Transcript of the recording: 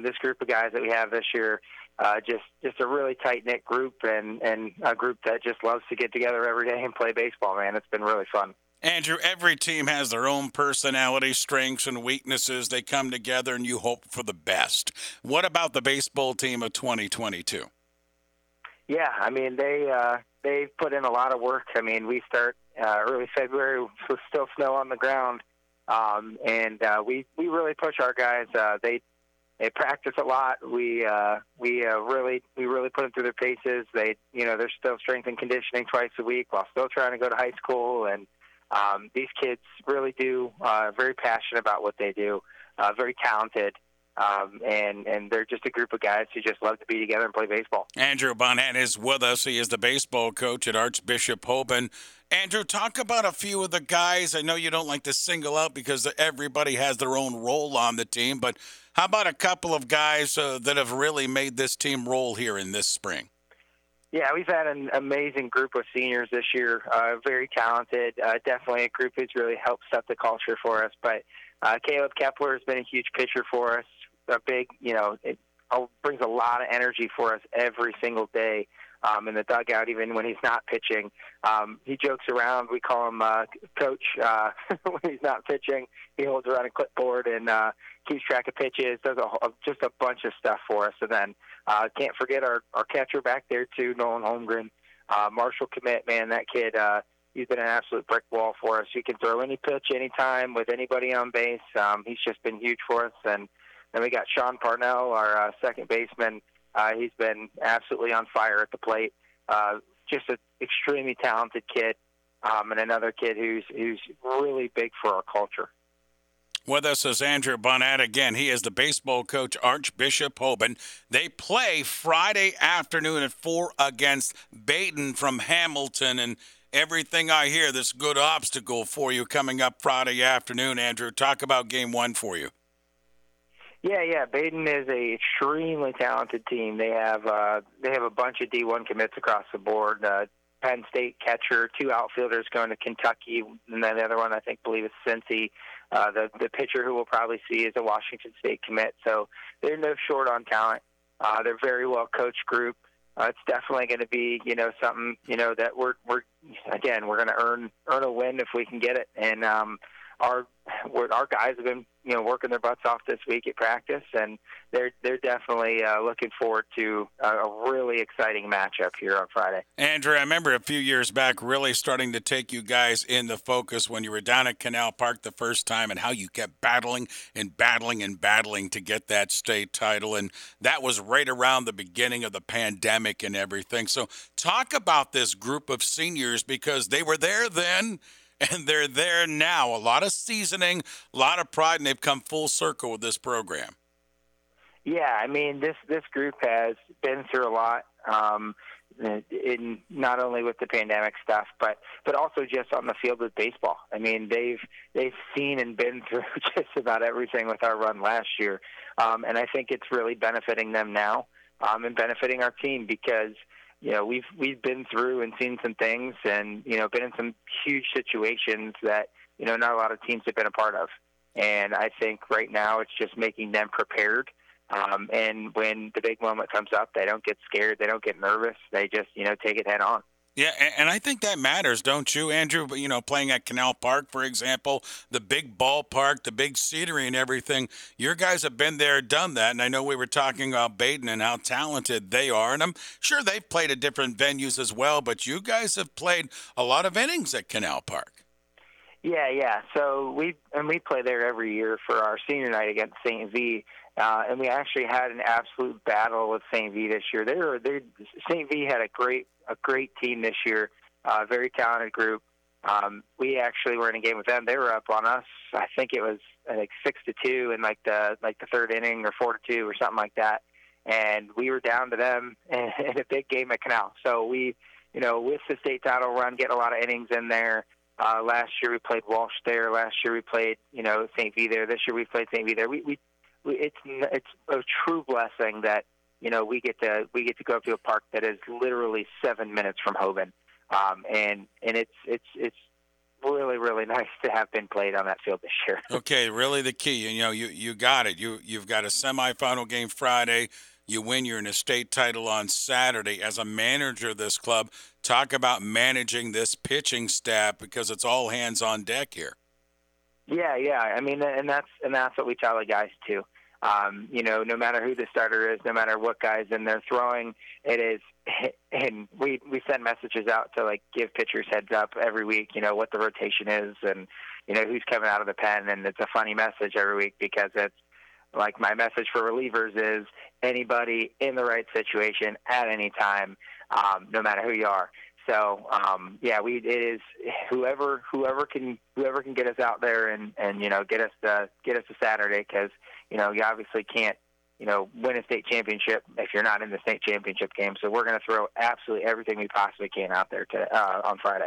This group of guys that we have this year, uh, just just a really tight knit group, and and a group that just loves to get together every day and play baseball. Man, it's been really fun. Andrew, every team has their own personality, strengths, and weaknesses. They come together and you hope for the best. What about the baseball team of 2022? Yeah, I mean they uh, they put in a lot of work. I mean we start uh, early February with still snow on the ground, um, and uh, we we really push our guys. Uh, they they practice a lot. We uh, we uh, really we really put them through their paces. They you know they're still strength and conditioning twice a week while still trying to go to high school. And um, these kids really do uh, very passionate about what they do. Uh, very talented. Um, and and they're just a group of guys who just love to be together and play baseball. Andrew Bonnet is with us. He is the baseball coach at Archbishop Hoban. Andrew, talk about a few of the guys. I know you don't like to single out because everybody has their own role on the team, but how about a couple of guys uh, that have really made this team roll here in this spring? Yeah, we've had an amazing group of seniors this year. Uh, very talented. Uh, definitely a group who's really helped set the culture for us. But uh, Caleb Kepler has been a huge pitcher for us. A big, you know, it brings a lot of energy for us every single day um, in the dugout, even when he's not pitching. Um, he jokes around. We call him uh, Coach uh, when he's not pitching. He holds around a clipboard and uh, keeps track of pitches. Does a, just a bunch of stuff for us. And then uh, can't forget our our catcher back there too, Nolan Holmgren. Uh, Marshall commit, man, that kid. Uh, he's been an absolute brick wall for us. He can throw any pitch anytime with anybody on base. Um, he's just been huge for us. And then we got Sean Parnell, our uh, second baseman. Uh, he's been absolutely on fire at the plate. Uh, just an extremely talented kid, um, and another kid who's who's really big for our culture. With us is Andrew Bonnet again. He is the baseball coach, Archbishop Hoban. They play Friday afternoon at 4 against Badin from Hamilton. And everything I hear, this good obstacle for you coming up Friday afternoon, Andrew. Talk about game one for you. Yeah, yeah. Badin is a extremely talented team. They have uh, they have a bunch of D1 commits across the board. Uh, Penn State catcher, two outfielders going to Kentucky, and then the other one I think believe is Cincy. Uh, the the pitcher who we'll probably see is a Washington State commit. So they're no short on talent. Uh, they're very well coached group. Uh, it's definitely going to be you know something you know that we're we're again we're going to earn earn a win if we can get it. And um, our our guys have been you know working their butts off this week at practice, and they're they're definitely uh, looking forward to a, a really exciting matchup here on Friday. Andrew, I remember a few years back really starting to take you guys in the focus when you were down at Canal Park the first time, and how you kept battling and battling and battling to get that state title, and that was right around the beginning of the pandemic and everything. So talk about this group of seniors because they were there then and they're there now. A lot of seasoning, a lot of pride, and they've come full circle with this program. Yeah, I mean this this group has been through a lot. Um, in not only with the pandemic stuff, but but also just on the field with baseball. I mean, they've they've seen and been through just about everything with our run last year, um, and I think it's really benefiting them now um, and benefiting our team because you know we've we've been through and seen some things and you know been in some huge situations that you know not a lot of teams have been a part of. And i think right now it's just making them prepared. Um, and when the big moment comes up they don't get scared. They don't get nervous. They just you know take it head on yeah, and I think that matters, don't you, Andrew? You know, playing at Canal Park, for example, the big ballpark, the big scenery and everything. Your guys have been there, done that. And I know we were talking about Badin and how talented they are. And I'm sure they've played at different venues as well, but you guys have played a lot of innings at Canal Park. Yeah, yeah. So we and we play there every year for our senior night against St. V. Uh, and we actually had an absolute battle with St. V this year. They were they St. V had a great a great team this year, uh, very talented group. Um, we actually were in a game with them. They were up on us. I think it was like six to two in like the like the third inning or four to two or something like that. And we were down to them in, a big game at Canal. So we, you know, with the state title run, getting a lot of innings in there. Uh, last year we played Walsh there. Last year we played, you know, St. V there. This year we played St. V there. We, we, we it's it's a true blessing that you know, we get to we get to go up to a park that is literally seven minutes from Hoban, um, and and it's it's it's really, really nice to have been played on that field this year. okay, really the key. You know, you you got it. You you've got a semifinal game Friday. You win. You're in a state title on Saturday. As a manager of this club, talk about managing this pitching staff because it's all hands on deck here. Yeah, yeah. I mean, and that's and that's what we tell the guys too. Um, you know, no matter who the starter is, no matter what guys in there throwing, it is. And we we send messages out to like give pitchers heads up every week. You know what the rotation is, and you know who's coming out of the pen. And it's a funny message every week because it's like my message for relievers is anybody in the right situation at any time, um, no matter who you are. So um, yeah, we it is whoever whoever can whoever can get us out there and and you know get us to get us to Saturday because you know you obviously can't you know win a state championship if you're not in the state championship game. So we're going to throw absolutely everything we possibly can out there to uh, on Friday.